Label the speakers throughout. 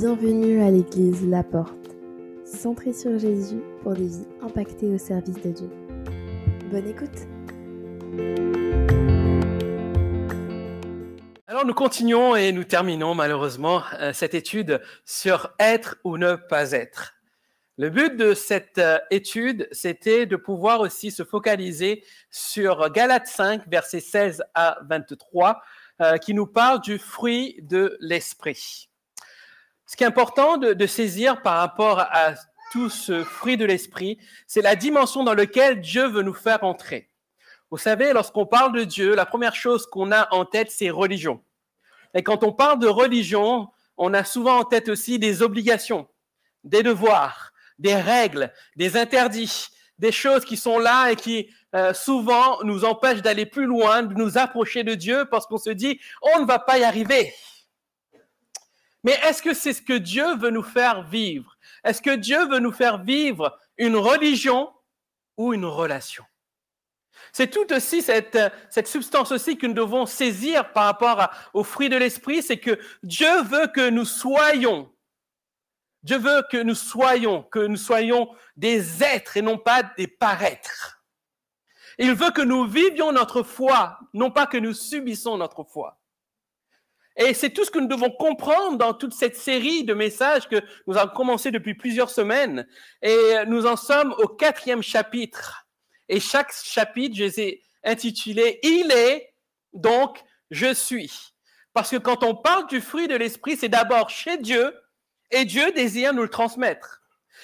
Speaker 1: Bienvenue à l'église La Porte, centrée sur Jésus pour des vies impactées au service de Dieu. Bonne écoute
Speaker 2: Alors nous continuons et nous terminons malheureusement euh, cette étude sur être ou ne pas être. Le but de cette euh, étude, c'était de pouvoir aussi se focaliser sur Galates 5, versets 16 à 23, euh, qui nous parle du fruit de l'esprit. Ce qui est important de, saisir par rapport à tout ce fruit de l'esprit, c'est la dimension dans laquelle Dieu veut nous faire entrer. Vous savez, lorsqu'on parle de Dieu, la première chose qu'on a en tête, c'est religion. Et quand on parle de religion, on a souvent en tête aussi des obligations, des devoirs, des règles, des interdits, des choses qui sont là et qui euh, souvent nous empêchent d'aller plus loin, de nous approcher de Dieu parce qu'on se dit, on ne va pas y arriver. Mais est-ce que c'est ce que Dieu veut nous faire vivre? Est-ce que Dieu veut nous faire vivre une religion ou une relation? C'est tout aussi cette, substance aussi que nous devons saisir par rapport au fruit de l'esprit, c'est que Dieu veut que nous soyons Dieu veut que nous soyons, que nous soyons des êtres et non pas des paraîtres. Il veut que nous vivions notre foi, non pas que nous subissons notre foi. Et c'est tout ce que nous devons comprendre dans toute cette série de messages que nous avons commencé depuis plusieurs semaines. Et nous en sommes au quatrième chapitre. Et chaque chapitre, je les ai intitulés Il est, donc je suis. Parce que quand on parle du fruit de l'esprit, c'est d'abord chez Dieu et Dieu désire nous le transmettre.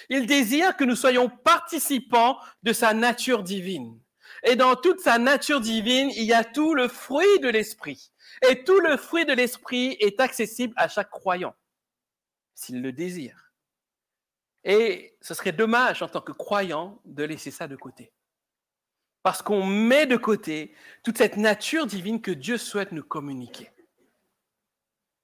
Speaker 2: Il désire que nous soyons participants de sa nature divine. Et dans toute sa nature divine, il y a tout le fruit de l'esprit. Et tout le fruit de l'esprit est accessible à chaque croyant, s'il le désire. Et ce serait dommage en tant que croyant de laisser ça de côté. Parce qu'on met de côté toute cette nature divine que Dieu souhaite nous communiquer.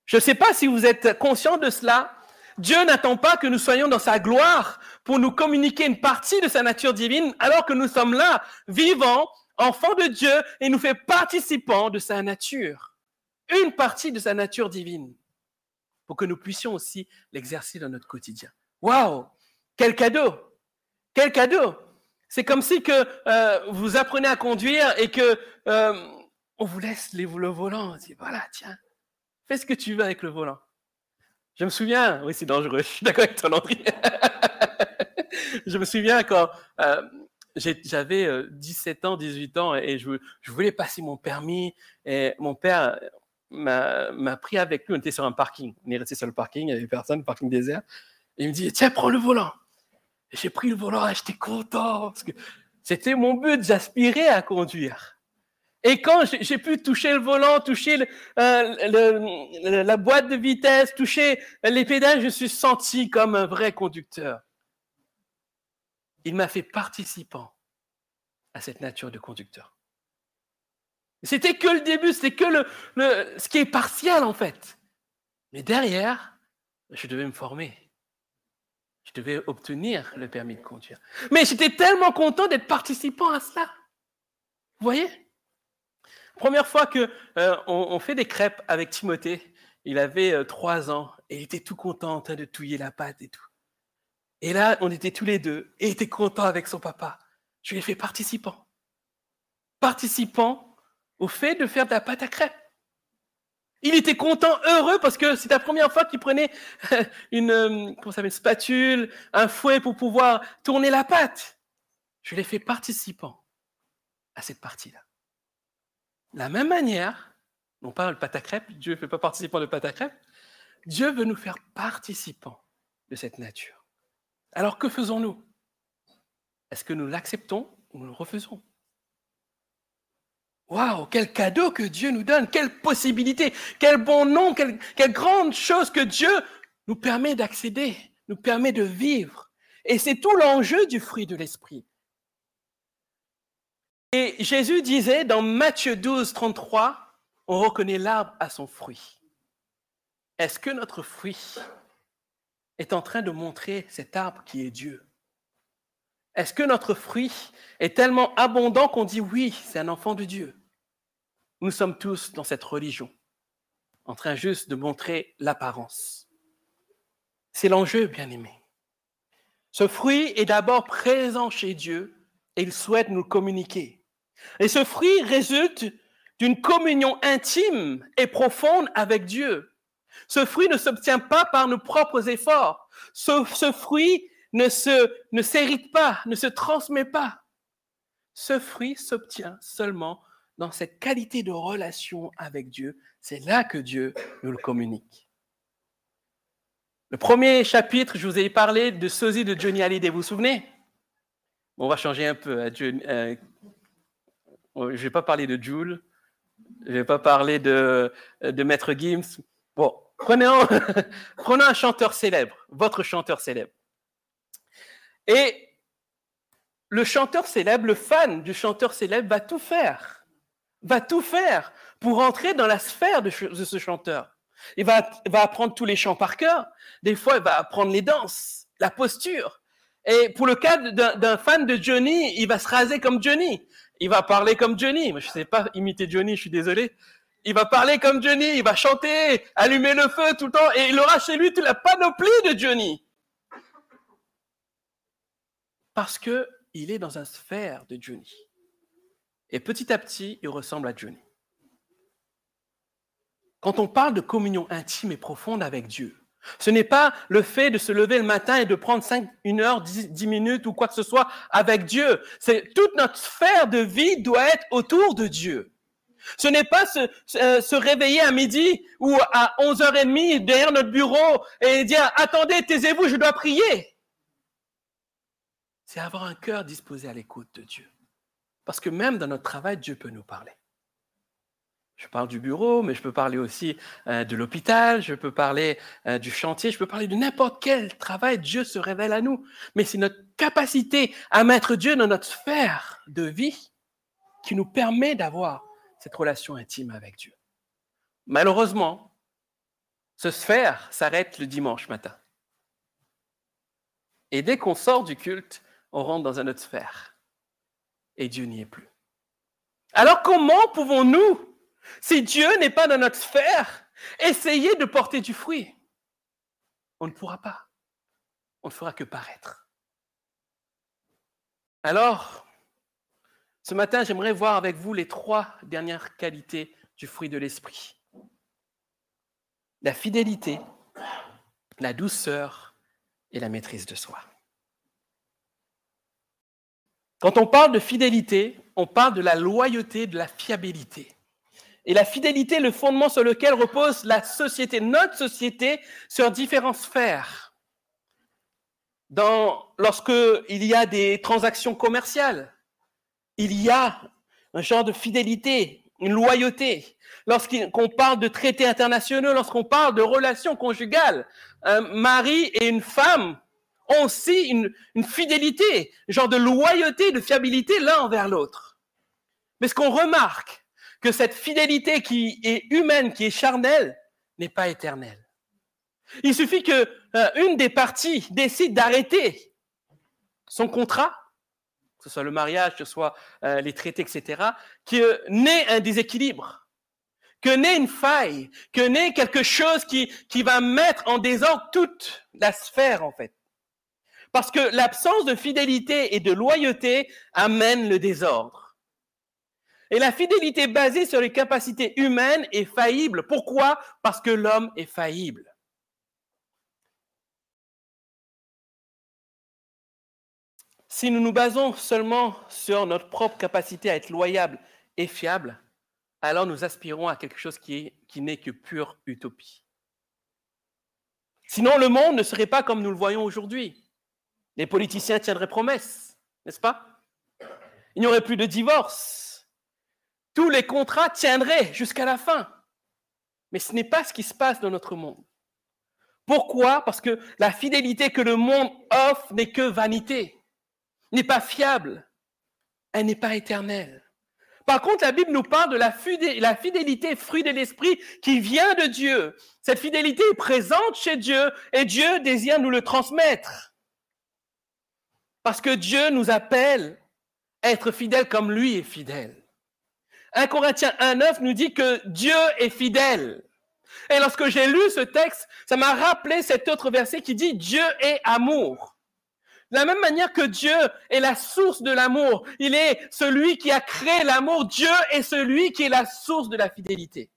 Speaker 2: Je ne sais pas si vous êtes conscient de cela. Dieu n'attend pas que nous soyons dans sa gloire pour nous communiquer une partie de sa nature divine, alors que nous sommes là, vivants, enfants de Dieu, et nous fait participants de sa nature une partie de sa nature divine pour que nous puissions aussi l'exercer dans notre quotidien. Waouh Quel cadeau Quel cadeau C'est comme si que euh, vous apprenez à conduire et que euh, on vous laisse le volant. On dit voilà, tiens, fais ce que tu veux avec le volant. Je me souviens, oui, c'est dangereux. Je suis d'accord avec ton Landry. je me souviens quand euh, j'avais 17 ans, 18 ans et je, je, voulais passer mon permis et mon père, m'a pris avec lui. On était sur un parking. On est resté sur le parking, il n'y avait personne, parking désert. Il me dit Tiens, prends le volant. J'ai pris le volant et j'étais content parce que c'était mon but, j'aspirais à conduire. Et quand j'ai pu toucher le volant, toucher euh, la boîte de vitesse, toucher les pédales, je suis senti comme un vrai conducteur. Il m'a fait participant à cette nature de conducteur. C'était que le début, c'était que le, ce qui est partiel en fait. Mais derrière, je devais me former. Je devais obtenir le permis de conduire. Mais j'étais tellement content d'être participant à cela. Vous voyez? Première fois que euh, on, fait des crêpes avec Timothée, il avait euh, trois ans et il était tout content de touiller la pâte et tout. Et là, on était tous les deux et il était content avec son papa. Je lui ai fait participant. Participant au fait de faire de la pâte à crêpes. Il était content, heureux, parce que c'est la première fois qu'il prenait une, euh, comment ça une spatule, un fouet pour pouvoir tourner la pâte. Je l'ai fait participant à cette partie-là. La même manière, non pas le pâte à crêpes, Dieu ne fait pas participant à crêpes, Dieu veut nous faire participants de cette nature. Alors que faisons-nous? Est-ce que nous l'acceptons ou nous le refaisons? Waouh, quel cadeau que Dieu nous donne, quelle possibilité, quel bon nom, quelle, grande chose que Dieu nous permet d'accéder, nous permet de vivre. Et c'est tout l'enjeu du fruit de l'esprit. Et Jésus disait dans Matthieu 12, 33, on reconnaît l'arbre à son fruit. Est-ce que notre fruit est en train de montrer cet arbre qui est Dieu? Est-ce que notre fruit est tellement abondant qu'on dit oui, c'est un enfant de Dieu? Nous sommes tous dans cette religion, en train juste de montrer l'apparence. C'est l'enjeu, bien aimé. Ce fruit est d'abord présent chez Dieu et il souhaite nous le communiquer. Et ce fruit résulte d'une communion intime et profonde avec Dieu. Ce fruit ne s'obtient pas par nos propres efforts. Ce, fruit ne se, ne s'hérite pas, ne se transmet pas. Ce fruit s'obtient seulement dans cette qualité de relation avec Dieu. C'est là que Dieu nous le communique. Le premier chapitre, je vous ai parlé de sosie de Johnny Hallyday, vous vous souvenez? On va changer un peu. Hein, euh, je ne vais pas parler de Jules, je ne vais pas parler de, de Maître Gims. Bon, prenez prenez un chanteur célèbre, votre chanteur célèbre. Et le chanteur célèbre, le fan du chanteur célèbre va tout faire, va tout faire pour entrer dans la sphère de, ce chanteur. Il va, va apprendre tous les chants par cœur. Des fois, il va apprendre les danses, la posture. Et pour le cas d'un fan de Johnny, il va se raser comme Johnny. Il va parler comme Johnny. Je ne sais pas imiter Johnny, je suis désolé. Il va parler comme Johnny, il va chanter, allumer le feu tout le temps, et il aura chez lui toute la panoplie de Johnny parce qu'il est dans un sphère de Johnny. Et petit à petit, il ressemble à Johnny. Quand on parle de communion intime et profonde avec Dieu, ce n'est pas le fait de se lever le matin et de prendre 5, une heure, 10, minutes ou quoi que ce soit avec Dieu. C'est toute notre sphère de vie doit être autour de Dieu. Ce n'est pas se, se, réveiller à midi ou à 11h30 derrière notre bureau et dire, attendez, taisez-vous, je dois prier c'est avoir un cœur disposé à l'écoute de Dieu. Parce que même dans notre travail, Dieu peut nous parler. Je parle du bureau, mais je peux parler aussi euh, de l'hôpital, je peux parler euh, du chantier, je peux parler de n'importe quel travail, Dieu se révèle à nous. Mais c'est notre capacité à mettre Dieu dans notre sphère de vie qui nous permet d'avoir cette relation intime avec Dieu. Malheureusement, ce sphère s'arrête le dimanche matin. Et dès qu'on sort du culte, on rentre dans une autre sphère. Et Dieu n'y est plus. Alors comment pouvons-nous, si Dieu n'est pas dans notre sphère, essayer de porter du fruit On ne pourra pas. On ne fera que paraître. Alors, ce matin, j'aimerais voir avec vous les trois dernières qualités du fruit de l'esprit. La fidélité, la douceur et la maîtrise de soi. Quand on parle de fidélité, on parle de la loyauté, de la fiabilité. Et la fidélité, le fondement sur lequel repose la société, notre société, sur différentes sphères. Dans, lorsque il y a des transactions commerciales, il y a un genre de fidélité, une loyauté. Lorsqu'on parle de traités internationaux, lorsqu'on parle de relations conjugales, un mari et une femme ont aussi une, fidélité, genre de loyauté, de fiabilité l'un envers l'autre. Mais ce qu'on remarque, cette fidélité qui est humaine, qui est charnelle, n'est pas éternelle. Il suffit que euh, une des parties décide d'arrêter son contrat, que ce soit le mariage, que ce soit euh, les traités, etc., que naît un déséquilibre, que naît une faille, que naît quelque chose qui va mettre en désordre toute la sphère, en fait. Parce que l'absence de fidélité et de loyauté amène le désordre. Et la fidélité basée sur les capacités humaines est faillible. Pourquoi? Parce que l'homme est faillible. Si nous nous basons seulement sur notre propre capacité à être loyable et fiable, alors nous aspirons à quelque chose qui, n'est que pure utopie. Sinon, le monde ne serait pas comme nous le voyons aujourd'hui. Les politiciens tiendraient promesse, n'est-ce pas? Il n'y aurait plus de divorce. Tous les contrats tiendraient jusqu'à la fin. Mais ce n'est pas ce qui se passe dans notre monde. Pourquoi? Parce que la fidélité que le monde offre n'est que vanité, n'est pas fiable, elle n'est pas éternelle. Par contre, la Bible nous parle de la fidélité, fruit de l'esprit qui vient de Dieu. Cette fidélité est présente chez Dieu et Dieu désire nous le transmettre. Parce que Dieu nous appelle à être fidèles comme lui est fidèle. 1 Corinthiens 1.9 nous dit que Dieu est fidèle. Et lorsque j'ai lu ce texte, ça m'a rappelé cet autre verset qui dit Dieu est amour. De la même manière que Dieu est la source de l'amour, il est celui qui a créé l'amour, Dieu est celui qui est la source de la fidélité.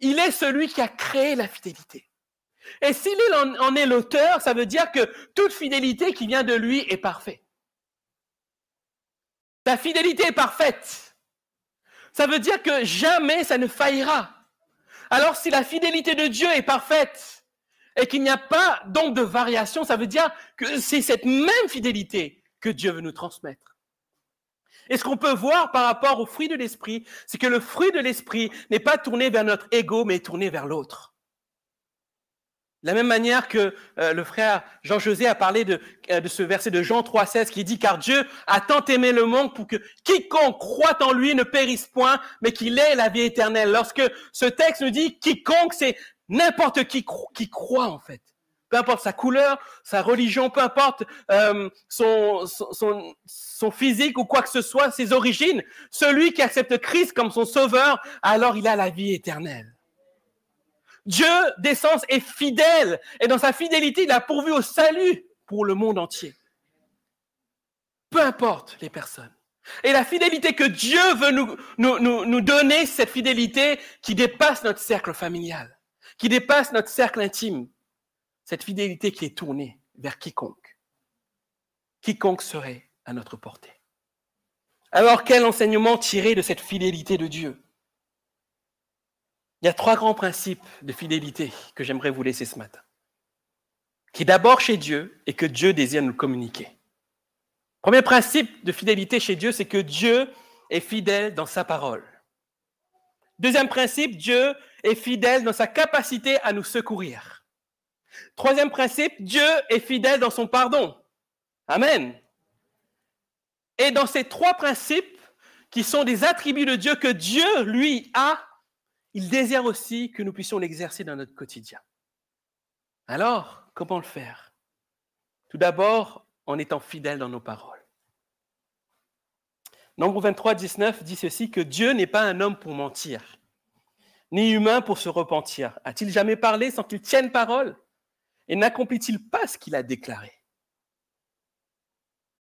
Speaker 2: Il est celui qui a créé la fidélité. Et s'il en est l'auteur, ça veut dire que toute fidélité qui vient de lui est parfaite. La fidélité est parfaite. Ça veut dire que jamais ça ne faillira. Alors si la fidélité de Dieu est parfaite et qu'il n'y a pas donc de variation, ça veut dire que c'est cette même fidélité que Dieu veut nous transmettre. Et ce qu'on peut voir par rapport au fruit de l'esprit, c'est que le fruit de l'esprit n'est pas tourné vers notre ego, mais tourné vers l'autre. La même manière que euh, le frère Jean-José a parlé de, euh, ce verset de Jean 3,16 qui dit Car Dieu a tant aimé le monde pour que quiconque croit en lui ne périsse point, mais qu'il ait la vie éternelle. Lorsque ce texte nous dit quiconque, c'est n'importe qui qui croit en fait. Peu importe sa couleur, sa religion, peu importe euh, son physique ou quoi que ce soit, ses origines, celui qui accepte Christ comme son sauveur, alors il a la vie éternelle. Dieu d'essence est fidèle et dans sa fidélité, il a pourvu au salut pour le monde entier. Peu importe les personnes. Et la fidélité que Dieu veut nous, nous, nous, donner, cette fidélité qui dépasse notre cercle familial, qui dépasse notre cercle intime, cette fidélité qui est tournée vers quiconque. Quiconque serait à notre portée. Alors quel enseignement tirer de cette fidélité de Dieu? Il y a trois grands principes de fidélité que j'aimerais vous laisser ce matin, qui est d'abord chez Dieu et que Dieu désire nous communiquer. Premier principe de fidélité chez Dieu, c'est que Dieu est fidèle dans sa parole. Deuxième principe, Dieu est fidèle dans sa capacité à nous secourir. Troisième principe, Dieu est fidèle dans son pardon. Amen. Et dans ces trois principes, qui sont des attributs de Dieu que Dieu, lui, a, il désire aussi que nous puissions l'exercer dans notre quotidien. Alors, comment le faire? Tout d'abord, en étant fidèle dans nos paroles. Nombre 23, 19 dit ceci, que Dieu n'est pas un homme pour mentir, ni humain pour se repentir. A-t-il jamais parlé sans qu'il tienne parole? Et n'accomplit-il pas ce qu'il a déclaré?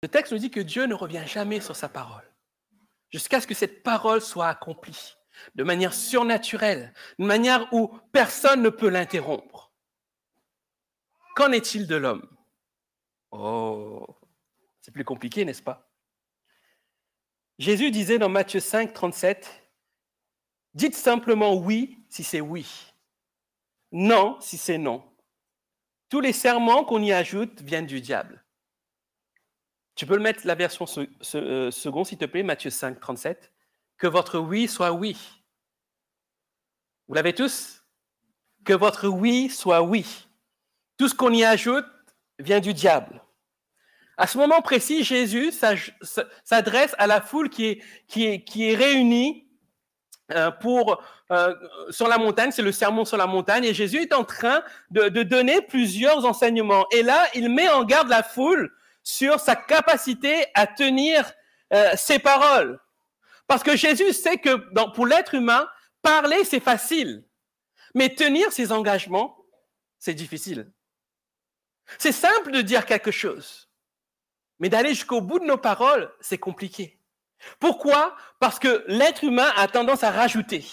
Speaker 2: Le texte nous dit que Dieu ne revient jamais sur sa parole, jusqu'à ce que cette parole soit accomplie de manière surnaturelle, de manière où personne ne peut l'interrompre. Qu'en est-il de l'homme? Oh, c'est plus compliqué, n'est-ce pas? Jésus disait dans Matthieu 5, 37, Dites simplement oui si c'est oui, non si c'est non. Tous les serments qu'on y ajoute viennent du diable. Tu peux le mettre la version euh, seconde, s'il te plaît, Matthieu 5, 37 que votre oui soit oui. Vous l'avez tous? Que votre oui soit oui. Tout ce qu'on y ajoute vient du diable. À ce moment précis, Jésus s'adresse à la foule qui est, réunie euh, euh, sur la montagne, c'est le sermon sur la montagne, et Jésus est en train de, de donner plusieurs enseignements. Et là, il met en garde la foule sur sa capacité à tenir euh, ses paroles. Parce que Jésus sait que pour l'être humain, parler, c'est facile. Mais tenir ses engagements, c'est difficile. C'est simple de dire quelque chose. Mais d'aller jusqu'au bout de nos paroles, c'est compliqué. Pourquoi? Parce que l'être humain a tendance à rajouter.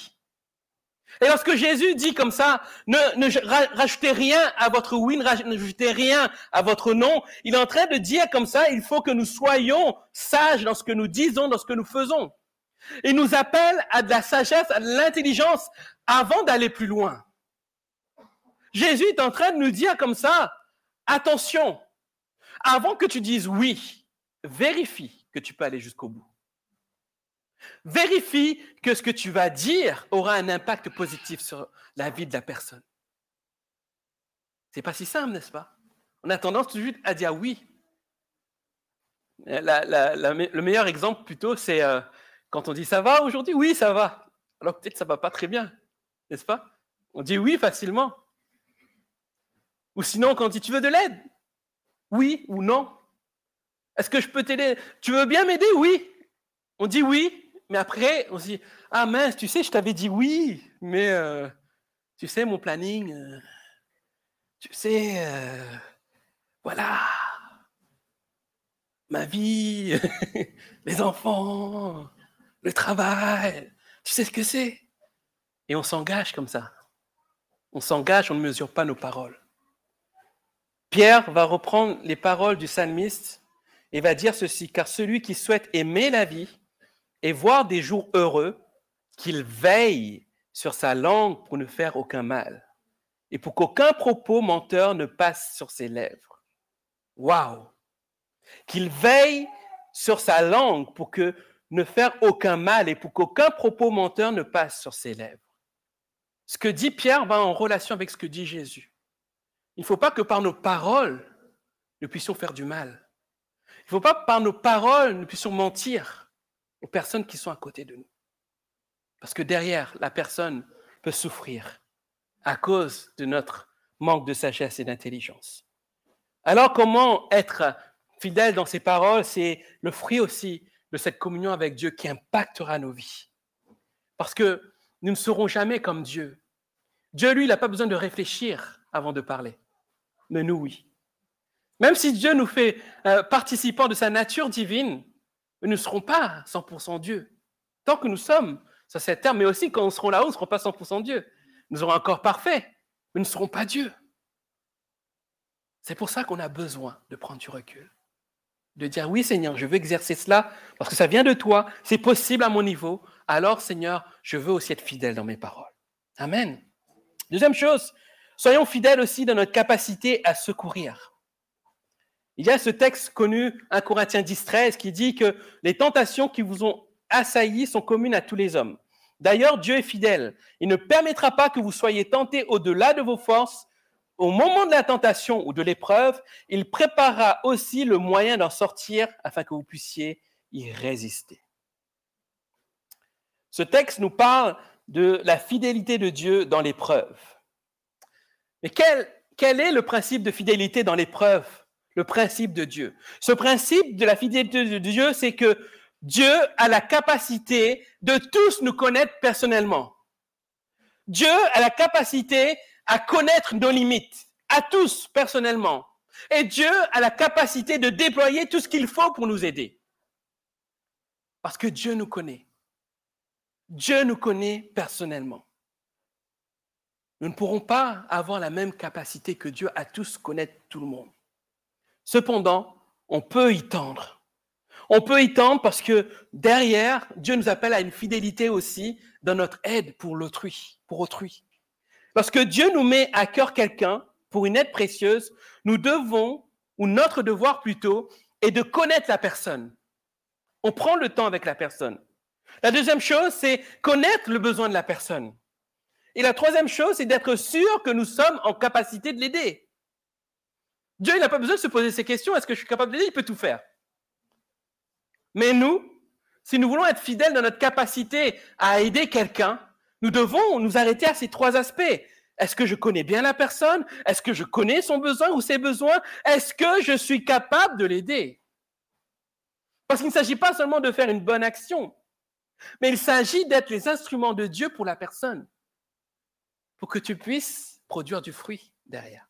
Speaker 2: Et lorsque Jésus dit comme ça, ne, ne rajoutez rien à votre oui, ne rajoutez rien à votre non, il est en train de dire comme ça, il faut que nous soyons sages dans ce que nous disons, dans ce que nous faisons. Il nous appelle à de la sagesse, à de l'intelligence avant d'aller plus loin. Jésus est en train de nous dire comme ça, attention, avant que tu dises oui, vérifie que tu peux aller jusqu'au bout. Vérifie que ce que tu vas dire aura un impact positif sur la vie de la personne. C'est pas si simple, n'est-ce pas? On a tendance toujours à dire oui. le meilleur exemple plutôt, c'est euh, quand on dit ça va aujourd'hui, oui, ça va. Alors peut-être ça va pas très bien, n'est-ce pas? On dit oui facilement. Ou sinon, quand on dit tu veux de l'aide? Oui ou non? Est-ce que je peux t'aider? Tu veux bien m'aider? Oui. On dit oui, Mais après, on se dit, ah mince, tu sais, je t'avais dit oui, mais euh, tu sais, mon planning, euh, tu sais, euh, voilà, ma vie, les enfants, le travail, tu sais ce que c'est? Et on s'engage comme ça. On s'engage, on ne mesure pas nos paroles. Pierre va reprendre les paroles du psalmiste et va dire ceci, car celui qui souhaite aimer la vie et voir des jours heureux, qu'il veille sur sa langue pour ne faire aucun mal et pour qu'aucun propos menteur ne passe sur ses lèvres. Waouh! Qu'il veille sur sa langue pour que ne faire aucun mal et pour qu'aucun propos menteur ne passe sur ses lèvres. Ce que dit Pierre va en relation avec ce que dit Jésus. Il ne faut pas que par nos paroles, nous puissions faire du mal. Il ne faut pas que par nos paroles, nous puissions mentir aux personnes qui sont à côté de nous. Parce que derrière, la personne peut souffrir à cause de notre manque de sagesse et d'intelligence. Alors comment être fidèle dans ses paroles C'est le fruit aussi de cette communion avec Dieu qui impactera nos vies. Parce que nous ne serons jamais comme Dieu. Dieu, lui, il n'a pas besoin de réfléchir avant de parler. Mais nous, oui. Même si Dieu nous fait euh, participants de sa nature divine, nous ne serons pas 100% Dieu. Tant que nous sommes sur cette terre, mais aussi quand nous serons là-haut, nous ne serons pas 100% Dieu. Nous aurons un corps parfait, mais nous ne serons pas Dieu. C'est pour ça qu'on a besoin de prendre du recul. De dire, oui Seigneur, je veux exercer cela parce que ça vient de toi, c'est possible à mon niveau. Alors Seigneur, je veux aussi être fidèle dans mes paroles. Amen. Deuxième chose, soyons fidèles aussi dans notre capacité à secourir. Il y a ce texte connu, 1 Corinthiens 10, 13, qui dit que les tentations qui vous ont assaillis sont communes à tous les hommes. D'ailleurs, Dieu est fidèle. Il ne permettra pas que vous soyez tentés au-delà de vos forces. Au moment de la tentation ou de l'épreuve, il préparera aussi le moyen d'en sortir afin que vous puissiez y résister. Ce texte nous parle de la fidélité de Dieu dans l'épreuve. Mais quel, quel est le principe de fidélité dans l'épreuve? Le principe de Dieu. Ce principe de la fidélité de Dieu, c'est que Dieu a la capacité de tous nous connaître personnellement. Dieu a la capacité à connaître nos limites, à tous personnellement. Et Dieu a la capacité de déployer tout ce qu'il faut pour nous aider. Parce que Dieu nous connaît. Dieu nous connaît personnellement. Nous ne pourrons pas avoir la même capacité que Dieu à tous connaître tout le monde. Cependant, on peut y tendre. On peut y tendre parce que derrière, Dieu nous appelle à une fidélité aussi dans notre aide pour l'autrui, pour autrui. Parce que Dieu nous met à cœur quelqu'un pour une aide précieuse, nous devons, ou notre devoir plutôt, est de connaître la personne. On prend le temps avec la personne. La deuxième chose, c'est connaître le besoin de la personne. Et la troisième chose, c'est d'être sûr que nous sommes en capacité de l'aider. Dieu, n'a pas besoin de se poser ces questions. Est-ce que je suis capable d'aider Il peut tout faire. Mais nous, si nous voulons être fidèles dans notre capacité à aider quelqu'un, nous devons nous arrêter à ces trois aspects. Est-ce que je connais bien la personne? Est-ce que je connais son besoin ou ses besoins? Est-ce que je suis capable de l'aider? Parce qu'il ne s'agit pas seulement de faire une bonne action, mais il s'agit d'être les instruments de Dieu pour la personne, pour que tu puisses produire du fruit derrière.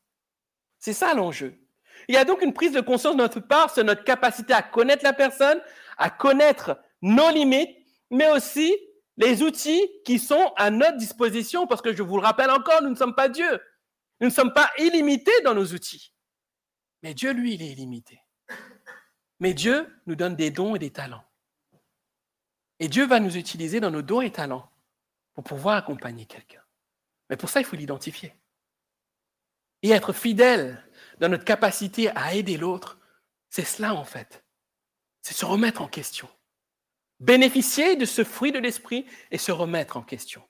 Speaker 2: C'est ça l'enjeu. Il y a donc une prise de conscience de notre part sur notre capacité à connaître la personne, à connaître nos limites, mais aussi les outils qui sont à notre disposition, parce que je vous le rappelle encore, nous ne sommes pas Dieu. Nous ne sommes pas illimités dans nos outils. Mais Dieu, lui, il est illimité. Mais Dieu nous donne des dons et des talents. Et Dieu va nous utiliser dans nos dons et talents pour pouvoir accompagner quelqu'un. Mais pour ça, il faut l'identifier. Et être fidèle dans notre capacité à aider l'autre, c'est cela en fait. C'est se remettre en question. Bénéficier de ce fruit de l'esprit et se remettre en question.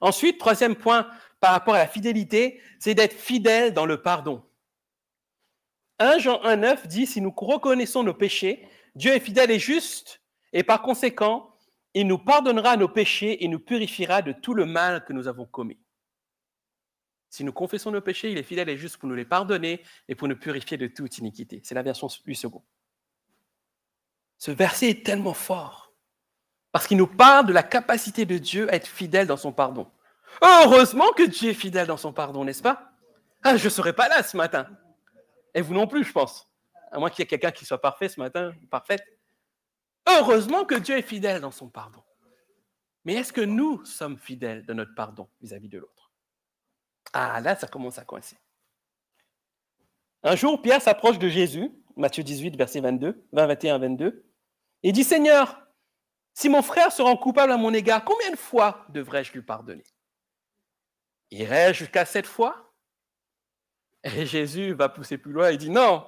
Speaker 2: Ensuite, troisième point par rapport à la fidélité, c'est d'être fidèle dans le pardon. 1 Jean 1,9 dit Si nous reconnaissons nos péchés, Dieu est fidèle et juste, et par conséquent, il nous pardonnera nos péchés et nous purifiera de tout le mal que nous avons commis. Si nous confessons nos péchés, il est fidèle et juste pour nous les pardonner et pour nous purifier de toute iniquité. C'est la version du second. Ce verset est tellement fort Parce qu'il nous parle de la capacité de Dieu à être fidèle dans son pardon. Heureusement que Dieu est fidèle dans son pardon, n'est-ce pas? Ah, Je ne serais pas là ce matin. Et vous non plus, je pense. À moins qu'il y ait quelqu'un qui soit parfait ce matin, parfaite. Heureusement que Dieu est fidèle dans son pardon. Mais est-ce que nous sommes fidèles de notre pardon vis-à-vis de l'autre? Ah, là, ça commence à coincer. Un jour, Pierre s'approche de Jésus, Matthieu 18, verset 22, 20, 21, 22, et dit Seigneur, si mon frère se rend coupable à mon égard, combien de fois devrais-je lui pardonner? Irais-je jusqu'à sept fois Et Jésus va pousser plus loin et dit Non,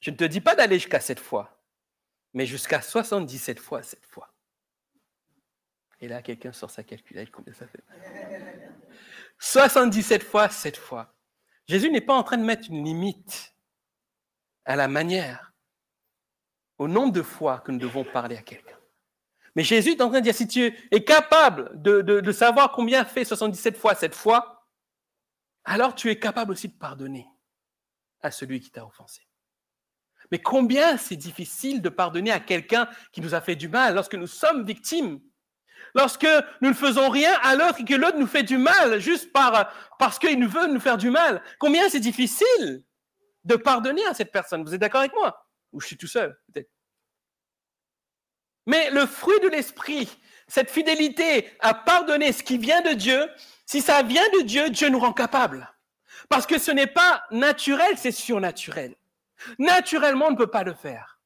Speaker 2: je ne te dis pas d'aller jusqu'à sept fois, mais jusqu'à 77 fois sept fois. Et là, quelqu'un sort sa calculette, combien ça fait? 77 fois sept fois. Jésus n'est pas en train de mettre une limite à la manière, au nombre de fois que nous devons parler à quelqu'un. Mais Jésus est en train de dire, si tu es capable de, savoir combien fait 77 fois cette fois, alors tu es capable aussi de pardonner à celui qui t'a offensé. Mais combien c'est difficile de pardonner à quelqu'un qui nous a fait du mal lorsque nous sommes victimes Lorsque nous ne faisons rien à l'autre et que l'autre nous fait du mal juste par, parce qu'il veut nous faire du mal. Combien c'est difficile de pardonner à cette personne Vous êtes d'accord avec moi? Ou je suis tout seul, peut-être mais le fruit de l'esprit, cette fidélité à pardonner ce qui vient de Dieu, si ça vient de Dieu, Dieu nous rend capable. Parce que ce n'est pas naturel, c'est surnaturel. Naturellement, on ne peut pas le faire.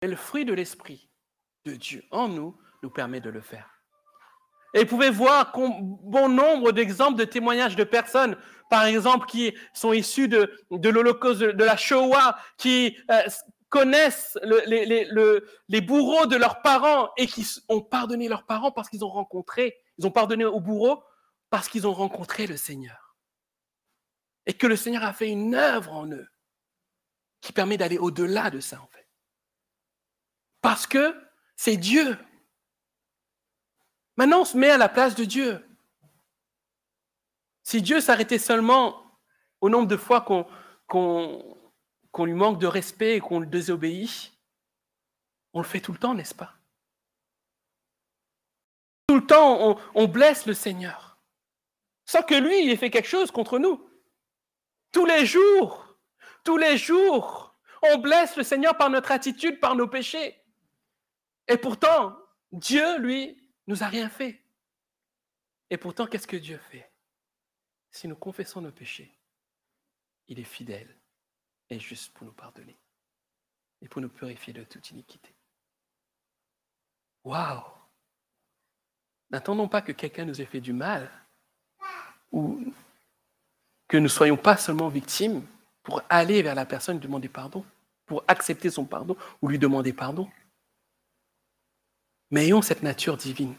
Speaker 2: Mais le fruit de l'esprit de Dieu en nous nous permet de le faire. Et vous pouvez voir bon nombre d'exemples de témoignages de personnes, par exemple, qui sont issus de, l'Holocauste, de, la Shoah, qui euh, connaissent les, bourreaux de leurs parents et qui ont pardonné leurs parents parce qu'ils ont rencontré, ils ont pardonné aux bourreaux parce qu'ils ont rencontré le Seigneur. Et que le Seigneur a fait une œuvre en eux qui permet d'aller au-delà de ça, en fait. Parce que c'est Dieu. Maintenant, on se met à la place de Dieu. Si Dieu s'arrêtait seulement au nombre de fois qu'on lui manque de respect et qu'on le désobéit, on le fait tout le temps, n'est-ce pas? Tout le temps, on, blesse le Seigneur, sans que lui, ait fait quelque chose contre nous. Tous les jours, tous les jours, on blesse le Seigneur par notre attitude, par nos péchés. Et pourtant, Dieu, lui, nous a rien fait. Et pourtant, qu'est-ce que Dieu fait? Si nous confessons nos péchés, il est fidèle est juste pour nous pardonner et pour nous purifier de toute iniquité. Waouh N'attendons pas que quelqu'un nous ait fait du mal ou que nous ne soyons pas seulement victimes pour aller vers la personne et demander pardon, pour accepter son pardon ou lui demander pardon. Mais ayons cette nature divine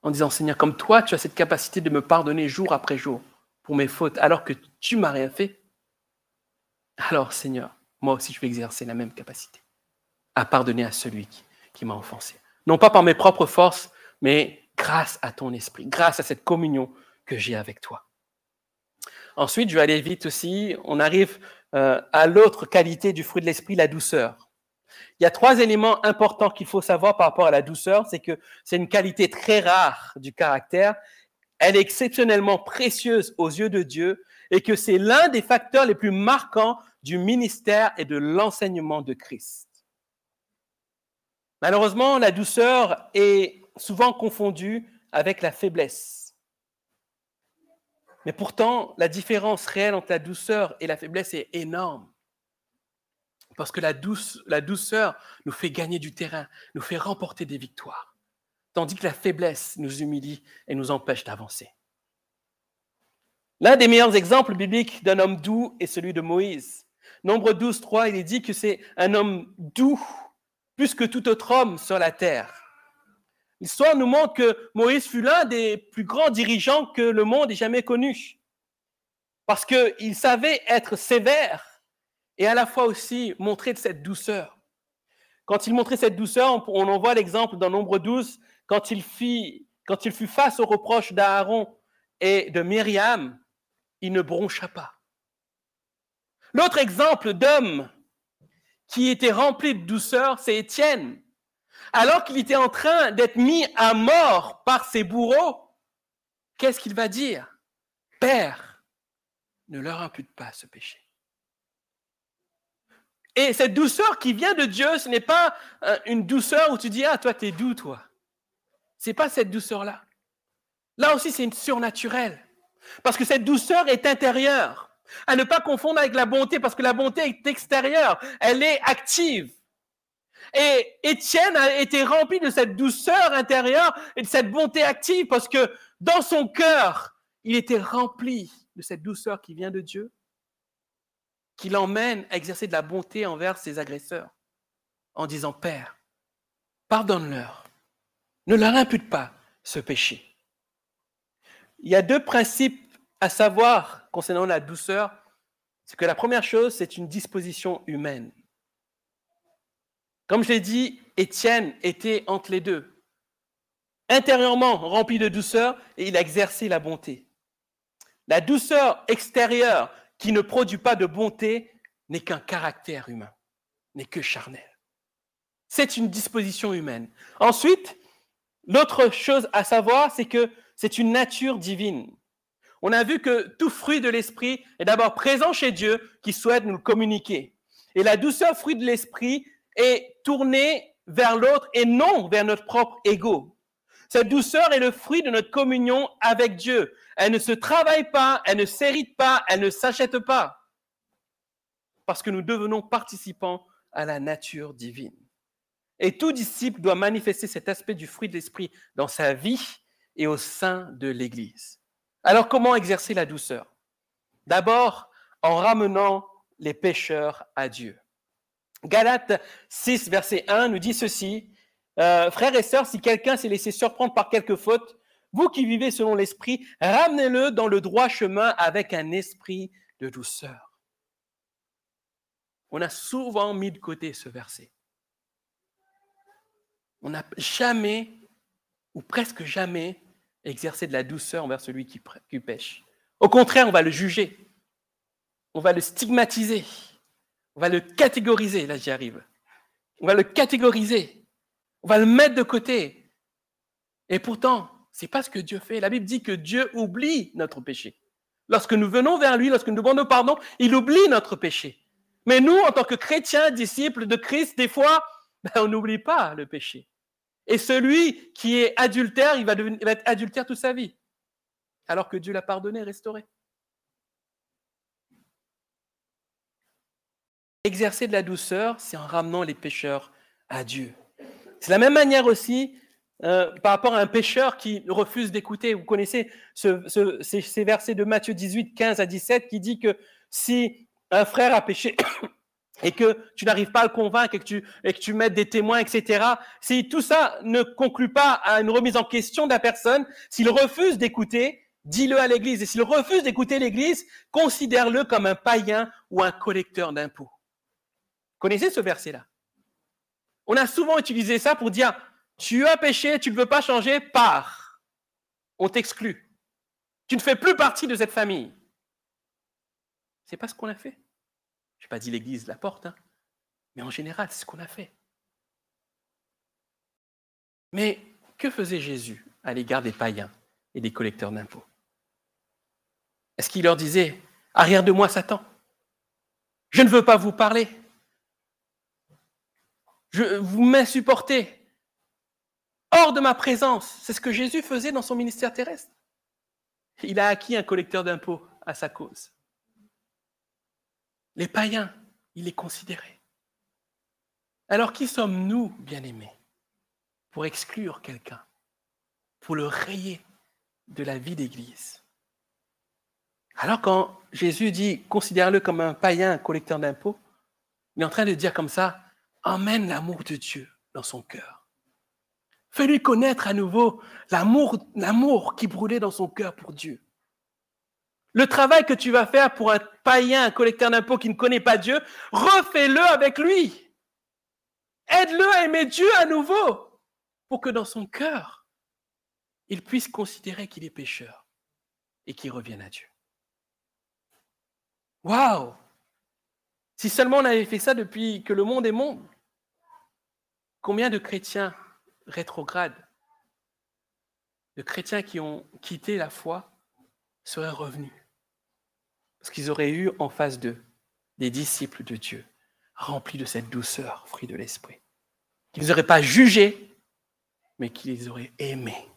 Speaker 2: en disant Seigneur, comme toi, tu as cette capacité de me pardonner jour après jour pour mes fautes alors que tu m'as rien fait. Alors Seigneur, moi aussi je vais exercer la même capacité à pardonner à celui qui, m'a offensé. Non pas par mes propres forces, mais grâce à ton esprit, grâce à cette communion que j'ai avec toi. Ensuite, je vais aller vite aussi, on arrive euh, à l'autre qualité du fruit de l'esprit, la douceur. Il y a trois éléments importants qu'il faut savoir par rapport à la douceur, c'est que c'est une qualité très rare du caractère, elle est exceptionnellement précieuse aux yeux de Dieu et que c'est l'un des facteurs les plus marquants du ministère et de l'enseignement de Christ. Malheureusement, la douceur est souvent confondue avec la faiblesse. Mais pourtant, la différence réelle entre la douceur et la faiblesse est énorme. Parce que la, douceur nous fait gagner du terrain, nous fait remporter des victoires. Tandis que la faiblesse nous humilie et nous empêche d'avancer. L'un des meilleurs exemples bibliques d'un homme doux est celui de Moïse. Nombre 12, 3, il est dit que c'est un homme doux plus que tout autre homme sur la terre. L'histoire nous montre que Moïse fut l'un des plus grands dirigeants que le monde ait jamais connu. Parce qu'il savait être sévère et à la fois aussi montrer de cette douceur. Quand il montrait cette douceur, on en voit l'exemple dans Nombre 12, quand il, fut face aux reproches d'Aaron et de Myriam, il ne broncha pas. L'autre exemple d'homme qui était rempli de douceur, c'est Étienne. Alors qu'il était en train d'être mis à mort par ses bourreaux, qu'est-ce qu'il va dire? Père, ne leur impute pas ce péché. Et cette douceur qui vient de Dieu, ce n'est pas euh, une douceur où tu dis, ah, toi, t'es doux, toi. C'est pas cette douceur-là. Là aussi, c'est une surnaturelle. Parce que cette douceur est intérieure. À ne pas confondre avec la bonté, parce que la bonté est extérieure. Elle est active. Et Étienne a été rempli de cette douceur intérieure et de cette bonté active parce que dans son cœur, il était rempli de cette douceur qui vient de Dieu qui l'emmène à exercer de la bonté envers ses agresseurs en disant Père, pardonne-leur, ne leur impute pas ce péché. Il y a deux principes à savoir concernant la douceur. C'est que la première chose, c'est une disposition humaine. Comme je l'ai dit, Étienne était entre les deux. Intérieurement rempli de douceur et il a exercé la bonté. La douceur extérieure qui ne produit pas de bonté n'est qu'un caractère humain, n'est que charnel. C'est une disposition humaine. Ensuite, l'autre chose à savoir, c'est que c'est une nature divine. On a vu que tout fruit de l'esprit est d'abord présent chez Dieu qui souhaite nous le communiquer. Et la douceur fruit de l'esprit est tournée vers l'autre et non vers notre propre ego. Cette douceur est le fruit de notre communion avec Dieu. Elle ne se travaille pas, elle ne s'hérite pas, elle ne s'achète pas. Parce que nous devenons participants à la nature divine. Et tout disciple doit manifester cet aspect du fruit de l'esprit dans sa vie et au sein de l'Église. Alors comment exercer la douceur? D'abord en ramenant les pécheurs à Dieu. Galates 6, verset 1 nous dit ceci, euh, frères et sœurs, si quelqu'un s'est laissé surprendre par quelque faute, vous qui vivez selon l'esprit, ramenez-le dans le droit chemin avec un esprit de douceur. On a souvent mis de côté ce verset. On n'a jamais, ou presque jamais, exercé de la douceur envers celui qui, qui pêche. Au contraire, on va le juger. On va le stigmatiser. On va le catégoriser. Là, j'y arrive. On va le catégoriser. On va le mettre de côté. Et pourtant, c'est pas ce que Dieu fait. La Bible dit que Dieu oublie notre péché. Lorsque nous venons vers lui, lorsque nous demandons pardon, il oublie notre péché. Mais nous, en tant que chrétiens, disciples de Christ, des fois, ben, on n'oublie pas le péché. Et celui qui est adultère, il va, devenir, il va être adultère toute sa vie. Alors que Dieu l'a pardonné restauré. Exercer de la douceur, c'est en ramenant les pécheurs à Dieu. C'est la même manière aussi euh, par rapport à un pécheur qui refuse d'écouter. Vous connaissez ces, versets de Matthieu 18, 15 à 17 qui dit que si un frère a péché et que tu n'arrives pas à le convaincre et que tu, et mettes des témoins, etc., si tout ça ne conclut pas à une remise en question de la personne, s'il refuse d'écouter, dis-le à l'Église. Et s'il refuse d'écouter l'Église, considère-le comme un païen ou un collecteur d'impôts. Connaissez ce verset-là? On a souvent utilisé ça pour dire, tu as péché, tu ne veux pas changer, pars. On t'exclut. Tu ne fais plus partie de cette famille. C'est pas ce qu'on a fait. Je n'ai pas dit l'Église la porte, hein. mais en général, c'est ce qu'on a fait. Mais que faisait Jésus à l'égard des païens et des collecteurs d'impôts? Est-ce qu'il leur disait, arrière de moi Satan, je ne veux pas vous parler vous m'insupportez. Hors de ma présence. C'est ce que Jésus faisait dans son ministère terrestre. Il a acquis un collecteur d'impôts à sa cause. Les païens, il les considérait. Alors qui sommes-nous, bien-aimés, pour exclure quelqu'un, pour le rayer de la vie d'Église? Alors quand Jésus dit considère-le comme un païen, un collecteur d'impôts, il est en train de dire comme ça, emmène l'amour de Dieu dans son cœur. Fais-lui connaître à nouveau l'amour, qui brûlait dans son cœur pour Dieu. Le travail que tu vas faire pour un païen, un collecteur d'impôts qui ne connaît pas Dieu, refais-le avec lui. Aide-le à aimer Dieu à nouveau pour que dans son cœur, il puisse considérer qu'il est pécheur et qu'il revienne à Dieu. Waouh Si seulement on avait fait ça depuis que le monde est monde, combien de chrétiens rétrogrades, de chrétiens qui ont quitté la foi, seraient revenus? Parce qu'ils auraient eu en face d'eux des disciples de Dieu, remplis de cette douceur, fruit de l'Esprit, qu'ils n'auraient pas jugés, mais qu'ils auraient aimés.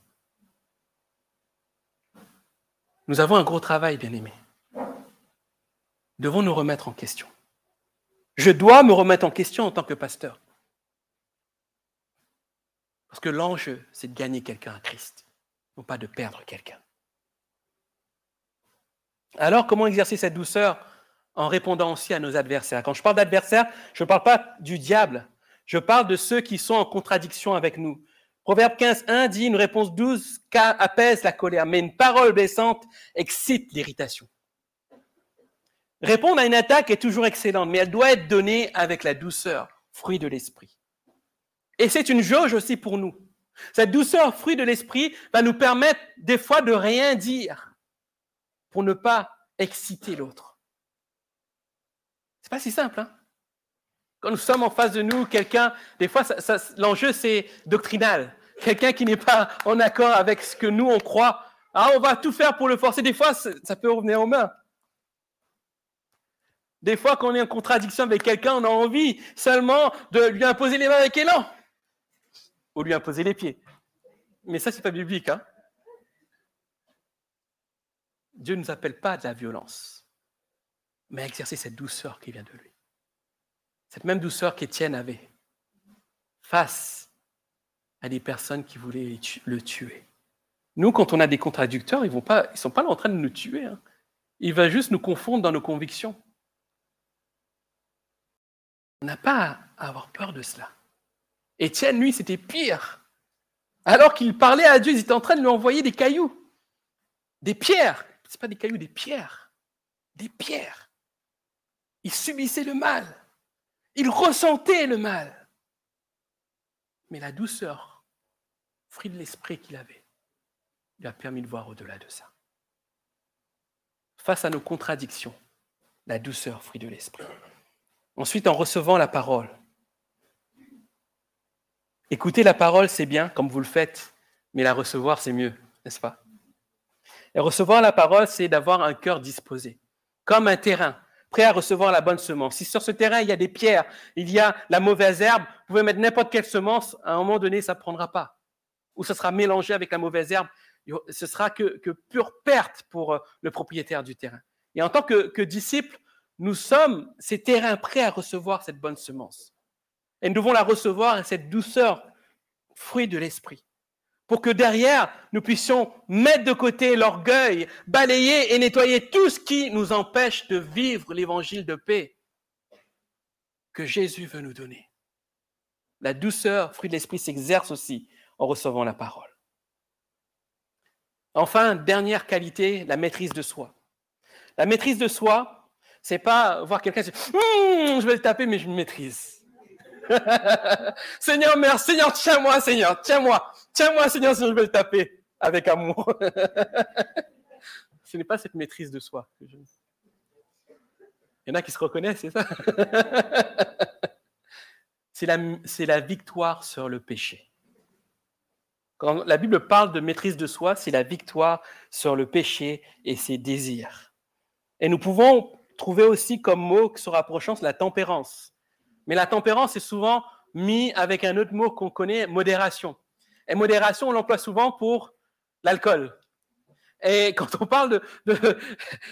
Speaker 2: Nous avons un gros travail, bien-aimés. Devons nous remettre en question. Je dois me remettre en question en tant que pasteur. Parce que l'enjeu, c'est de gagner quelqu'un à Christ, non pas de perdre quelqu'un. Alors, comment exercer cette douceur en répondant aussi à nos adversaires? Quand je parle d'adversaires, je ne parle pas du diable, je parle de ceux qui sont en contradiction avec nous. Proverbe 15, 1 dit une réponse douce apaise la colère, mais une parole blessante excite l'irritation. Répondre à une attaque est toujours excellente, mais elle doit être donnée avec la douceur, fruit de l'esprit. Et c'est une jauge aussi pour nous. Cette douceur, fruit de l'esprit, va nous permettre des fois de rien dire pour ne pas exciter l'autre. C'est pas si simple. Hein? Quand nous sommes en face de nous, quelqu'un, des fois, l'enjeu c'est doctrinal. Quelqu'un qui n'est pas en accord avec ce que nous on croit. Ah, on va tout faire pour le forcer. Des fois, ça peut revenir aux mains. Des fois, quand on est en contradiction avec quelqu'un, on a envie seulement de lui imposer les mains avec élan ou lui imposer les pieds. Mais ça, c'est pas biblique. Hein Dieu ne nous appelle pas à de la violence, mais à exercer cette douceur qui vient de lui. Cette même douceur qu'Étienne avait face à des personnes qui voulaient le tuer. Nous, quand on a des contradicteurs, ils ne sont pas là en train de nous tuer. Hein. Ils vont juste nous confondre dans nos convictions. On n'a pas à avoir peur de cela. Étienne, lui, c'était pire. Alors qu'il parlait à Dieu, il était en train de lui envoyer des cailloux, des pierres. Ce pas des cailloux, des pierres. Des pierres. Il subissait le mal. Il ressentait le mal. Mais la douceur, fruit de l'esprit qu'il avait, lui a permis de voir au-delà de ça. Face à nos contradictions, la douceur, fruit de l'esprit. Ensuite, en recevant la parole. Écouter la parole, c'est bien, comme vous le faites, mais la recevoir, c'est mieux, n'est-ce pas? Et recevoir la parole, c'est d'avoir un cœur disposé, comme un terrain, prêt à recevoir la bonne semence. Si sur ce terrain, il y a des pierres, il y a la mauvaise herbe, vous pouvez mettre n'importe quelle semence, à un moment donné, ça ne prendra pas. Ou ce sera mélangé avec la mauvaise herbe, ce sera que, pure perte pour euh, le propriétaire du terrain. Et en tant que, que disciple, nous sommes ces terrains prêts à recevoir cette bonne semence. Et nous devons la recevoir cette douceur, fruit de l'esprit, pour que derrière, nous puissions mettre de côté l'orgueil, balayer et nettoyer tout ce qui nous empêche de vivre l'évangile de paix que Jésus veut nous donner. La douceur, fruit de l'esprit, s'exerce aussi en recevant la parole. Enfin, dernière qualité, la maîtrise de soi. La maîtrise de soi, c'est pas voir quelqu'un dire hum, je vais le taper, mais je me maîtrise. Seigneur, merci, Seigneur, tiens-moi, Seigneur, tiens-moi, tiens-moi, Seigneur, sinon je vais le taper avec amour. Ce n'est pas cette maîtrise de soi. Il y en a qui se reconnaissent, c'est ça? C'est la, victoire sur le péché. Quand la Bible parle de maîtrise de soi, c'est la victoire sur le péché et ses désirs. Et nous pouvons trouver aussi comme mot se rapprochant, la tempérance. Mais la tempérance est souvent mis avec un autre mot qu'on connaît, modération. Et modération, on l'emploie souvent pour l'alcool. Et quand on parle de,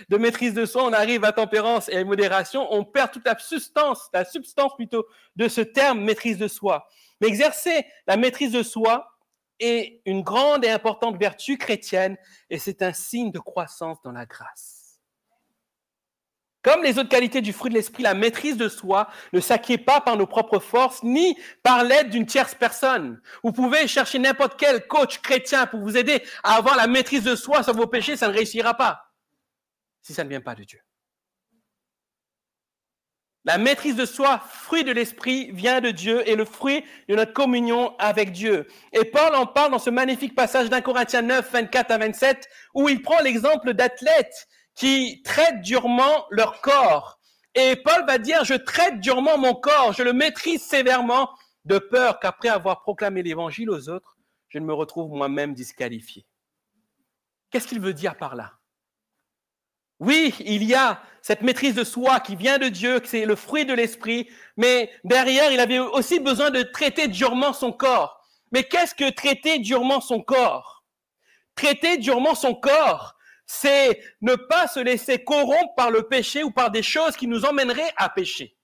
Speaker 2: de, maîtrise de soi, on arrive à tempérance et à modération, on perd toute la substance, la substance plutôt de ce terme maîtrise de soi. Mais exercer la maîtrise de soi est une grande et importante vertu chrétienne et c'est un signe de croissance dans la grâce. Comme les autres qualités du fruit de l'esprit, la maîtrise de soi ne s'acquiert pas par nos propres forces ni par l'aide d'une tierce personne. Vous pouvez chercher n'importe quel coach chrétien pour vous aider à avoir la maîtrise de soi sur vos péchés, ça ne réussira pas si ça ne vient pas de Dieu. La maîtrise de soi, fruit de l'esprit, vient de Dieu et le fruit de notre communion avec Dieu. Et Paul en parle dans ce magnifique passage d'un Corinthiens 9, 24 à 27, où il prend l'exemple d'athlètes qui traitent durement leur corps Et Paul va dire, je traite durement mon corps, je le maîtrise sévèrement, de peur qu'après avoir proclamé l'évangile aux autres, je ne me retrouve moi-même disqualifié. Qu'est-ce qu'il veut dire par là? Oui, il y a cette maîtrise de soi qui vient de Dieu, que c'est le fruit de l'esprit, mais derrière, il avait aussi besoin de traiter durement son corps. Mais qu'est-ce que traiter durement son corps? Traiter durement son corps, c'est ne pas se laisser corrompre par le péché ou par des choses qui nous emmèneraient à pécher.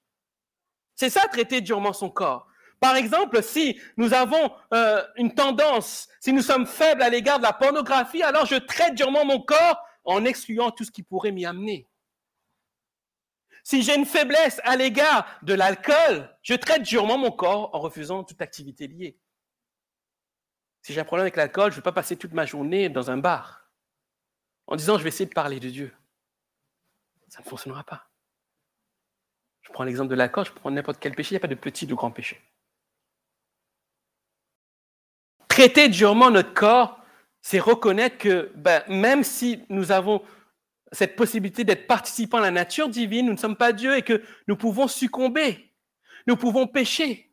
Speaker 2: C'est ça, traiter durement son corps. Par exemple, si nous avons euh, une tendance, si nous sommes faibles à l'égard de la pornographie, alors je traite durement mon corps en excluant tout ce qui pourrait m'y amener. Si j'ai une faiblesse à l'égard de l'alcool, je traite durement mon corps en refusant toute activité liée. Si j'ai un problème avec l'alcool, je ne vais pas passer toute ma journée dans un bar en disant je vais essayer de parler de Dieu. Ça ne fonctionnera pas. Je prends l'exemple de l'alcool, je prends n'importe quel péché, il n'y a pas de petit ou de grand péché. Traiter durement notre corps, c'est reconnaître que ben, même si nous avons cette possibilité d'être participants à la nature divine, nous ne sommes pas Dieu et que nous pouvons succomber, nous pouvons pécher.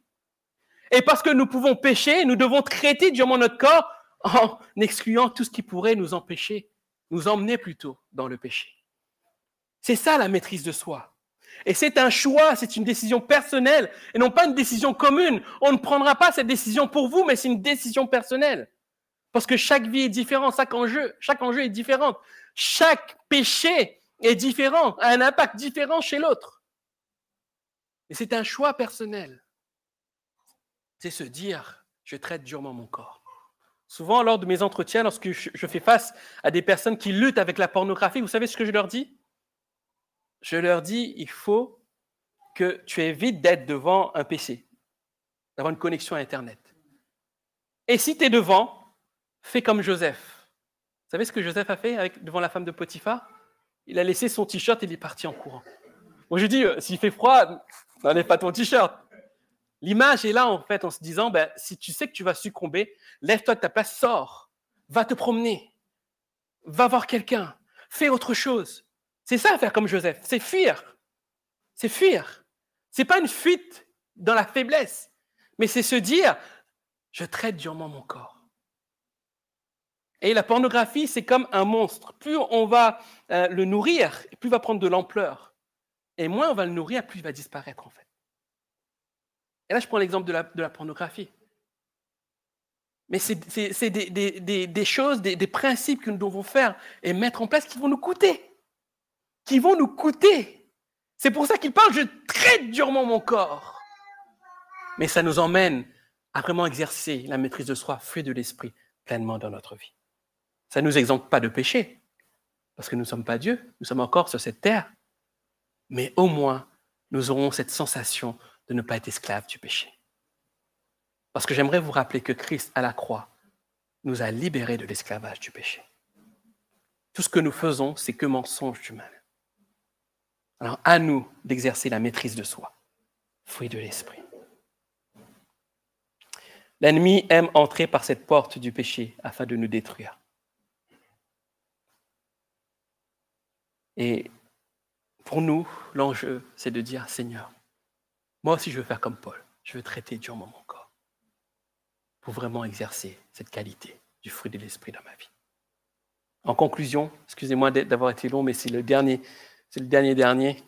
Speaker 2: Et parce que nous pouvons pécher, nous devons traiter durement notre corps en excluant tout ce qui pourrait nous empêcher nous emmener plutôt dans le péché. C'est ça la maîtrise de soi. Et c'est un choix, c'est une décision personnelle et non pas une décision commune. On ne prendra pas cette décision pour vous, mais c'est une décision personnelle. Parce que chaque vie est différente, chaque enjeu, chaque enjeu est différent. Chaque péché est différent, a un impact différent chez l'autre. Et c'est un choix personnel. C'est se dire, je traite durement mon corps. Souvent, lors de mes entretiens, lorsque je fais face à des personnes qui luttent avec la pornographie, vous savez ce que je leur dis? Je leur dis, il faut que tu évites d'être devant un PC, d'avoir une connexion à Internet. Et si tu es devant, fais comme Joseph. Vous savez ce que Joseph a fait devant la femme de Potiphar? Il a laissé son t-shirt et il est parti en courant. Moi, je dis, euh, s'il fait froid, n'enlève pas ton t-shirt. L'image est là, en fait, en se disant, ben, si tu sais que tu vas succomber, lève-toi de ta place, sors, va te promener, va voir quelqu'un, fais autre chose. C'est ça, faire comme Joseph, c'est fuir. C'est fuir. C'est pas une fuite dans la faiblesse, mais c'est se dire, je traite durement mon corps. Et la pornographie, c'est comme un monstre. Plus on va euh, le nourrir, plus il va prendre de l'ampleur. Et moins on va le nourrir, plus il va disparaître, en fait. Et là, je prends l'exemple de la, pornographie. Mais c'est des, choses, des, principes que nous devons faire et mettre en place qui vont nous coûter. Qui vont nous coûter. C'est pour ça qu'il parle, je traite durement mon corps. Mais ça nous emmène à vraiment exercer la maîtrise de soi, fruit de l'esprit, pleinement dans notre vie. Ça ne nous exempte pas de péché, parce que nous ne sommes pas Dieu, nous sommes encore sur cette terre. Mais au moins, nous aurons cette sensation de ne pas être esclave du péché. Parce que j'aimerais vous rappeler que Christ à la croix nous a libérés de l'esclavage du péché. Tout ce que nous faisons, c'est que mensonge du mal. Alors à nous d'exercer la maîtrise de soi, fruit de l'esprit. L'ennemi aime entrer par cette porte du péché afin de nous détruire. Et pour nous, l'enjeu, c'est de dire, Seigneur, moi aussi, je veux faire comme Paul. Je veux traiter durement mon corps pour vraiment exercer cette qualité du fruit de l'esprit dans ma vie. En conclusion, excusez-moi d'avoir été long, mais c'est le dernier, c'est le dernier dernier.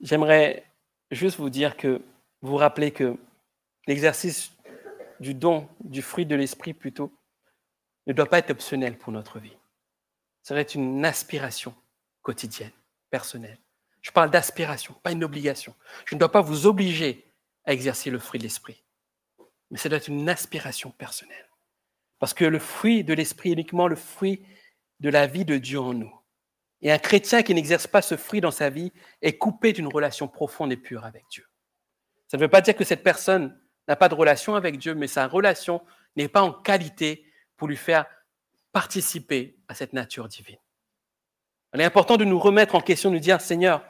Speaker 2: J'aimerais juste vous dire que vous rappelez que l'exercice du don, du fruit de l'esprit plutôt, ne doit pas être optionnel pour notre vie. Ça doit être une aspiration quotidienne, personnelle. Je parle d'aspiration, pas une obligation. Je ne dois pas vous obliger à exercer le fruit de l'esprit. Mais ça doit être une aspiration personnelle. Parce que le fruit de l'esprit est uniquement le fruit de la vie de Dieu en nous. Et un chrétien qui n'exerce pas ce fruit dans sa vie est coupé d'une relation profonde et pure avec Dieu. Ça ne veut pas dire que cette personne n'a pas de relation avec Dieu, mais sa relation n'est pas en qualité pour lui faire participer à cette nature divine. Il est important de nous remettre en question, de nous dire, Seigneur,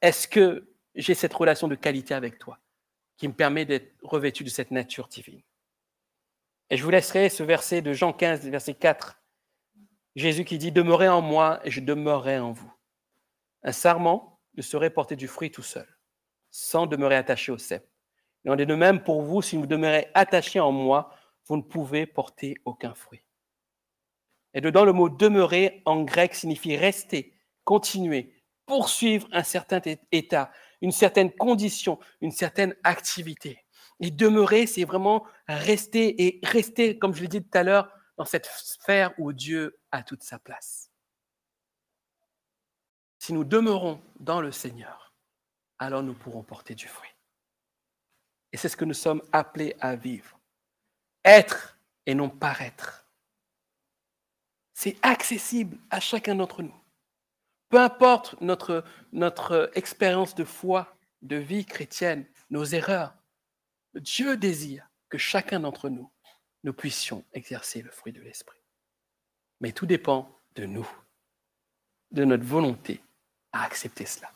Speaker 2: est-ce que j'ai cette relation de qualité avec toi qui me permet d'être revêtu de cette nature divine? Et je vous laisserai ce verset de Jean 15, verset 4. Jésus qui dit, Demeurez en moi et je demeurerai en vous. Un serment ne saurait porter du fruit tout seul, sans demeurer attaché au cep. Et en est de même pour vous, si vous demeurez attaché en moi, vous ne pouvez porter aucun fruit. Et dedans, le mot demeurer en grec signifie rester, continuer, poursuivre un certain état, une certaine condition, une certaine activité. Et demeurer, c'est vraiment rester et rester, comme je l'ai dit tout à l'heure, dans cette sphère où Dieu a toute sa place. Si nous demeurons dans le Seigneur, alors nous pourrons porter du fruit. Et c'est ce que nous sommes appelés à vivre. Être et non paraître. C'est accessible à chacun d'entre nous. Peu importe notre, notre expérience de foi, de vie chrétienne, nos erreurs, Dieu désire que chacun d'entre nous, nous puissions exercer le fruit de l'Esprit. Mais tout dépend de nous, de notre volonté à accepter cela.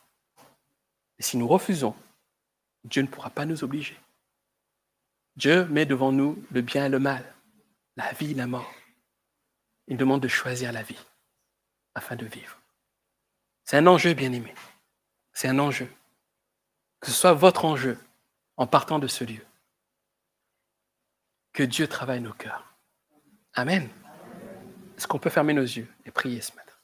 Speaker 2: Et si nous refusons, Dieu ne pourra pas nous obliger. Dieu met devant nous le bien et le mal, la vie et la mort. Il demande de choisir la vie afin de vivre. C'est un enjeu, bien aimé. C'est un enjeu. Que ce soit votre enjeu en partant de ce lieu. Que Dieu travaille nos cœurs. Amen. Est-ce qu'on peut fermer nos yeux et prier ce matin?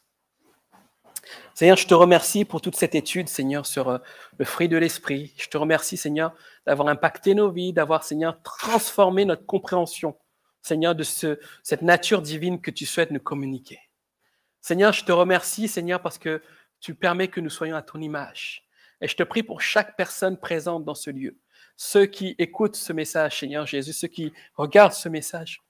Speaker 2: Seigneur, je te remercie pour toute cette étude, Seigneur, sur euh, le fruit de l'esprit. Je te remercie, Seigneur, d'avoir impacté nos vies, d'avoir, Seigneur, transformé notre compréhension, Seigneur, de ce, cette nature divine que tu souhaites nous communiquer. Seigneur, je te remercie, Seigneur, parce que tu permets que nous soyons à ton image. Et je te prie pour chaque personne présente dans ce lieu, ceux qui écoutent ce message, Seigneur Jésus, ceux qui regardent ce message.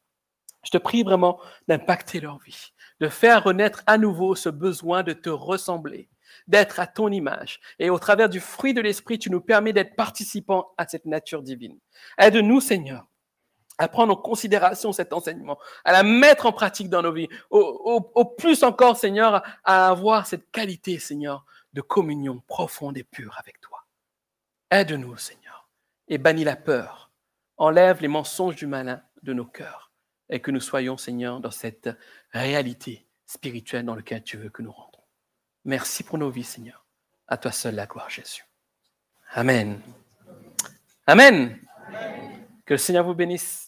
Speaker 2: Je te prie vraiment d'impacter leur vie, de faire renaître à nouveau ce besoin de te ressembler, d'être à ton image. Et au travers du fruit de l'Esprit, tu nous permets d'être participants à cette nature divine. Aide-nous, Seigneur, à prendre en considération cet enseignement, à la mettre en pratique dans nos vies, au, plus encore, Seigneur, à avoir cette qualité, Seigneur, de communion profonde et pure avec toi. Aide-nous, Seigneur, et bannis la peur, enlève les mensonges du malin de nos cœurs, et que nous soyons, Seigneur, dans cette réalité spirituelle dans laquelle tu veux que nous rentrons. Merci pour nos vies, Seigneur. À toi seul la gloire, Jésus. Amen. Amen. Amen. Que le Seigneur vous bénisse.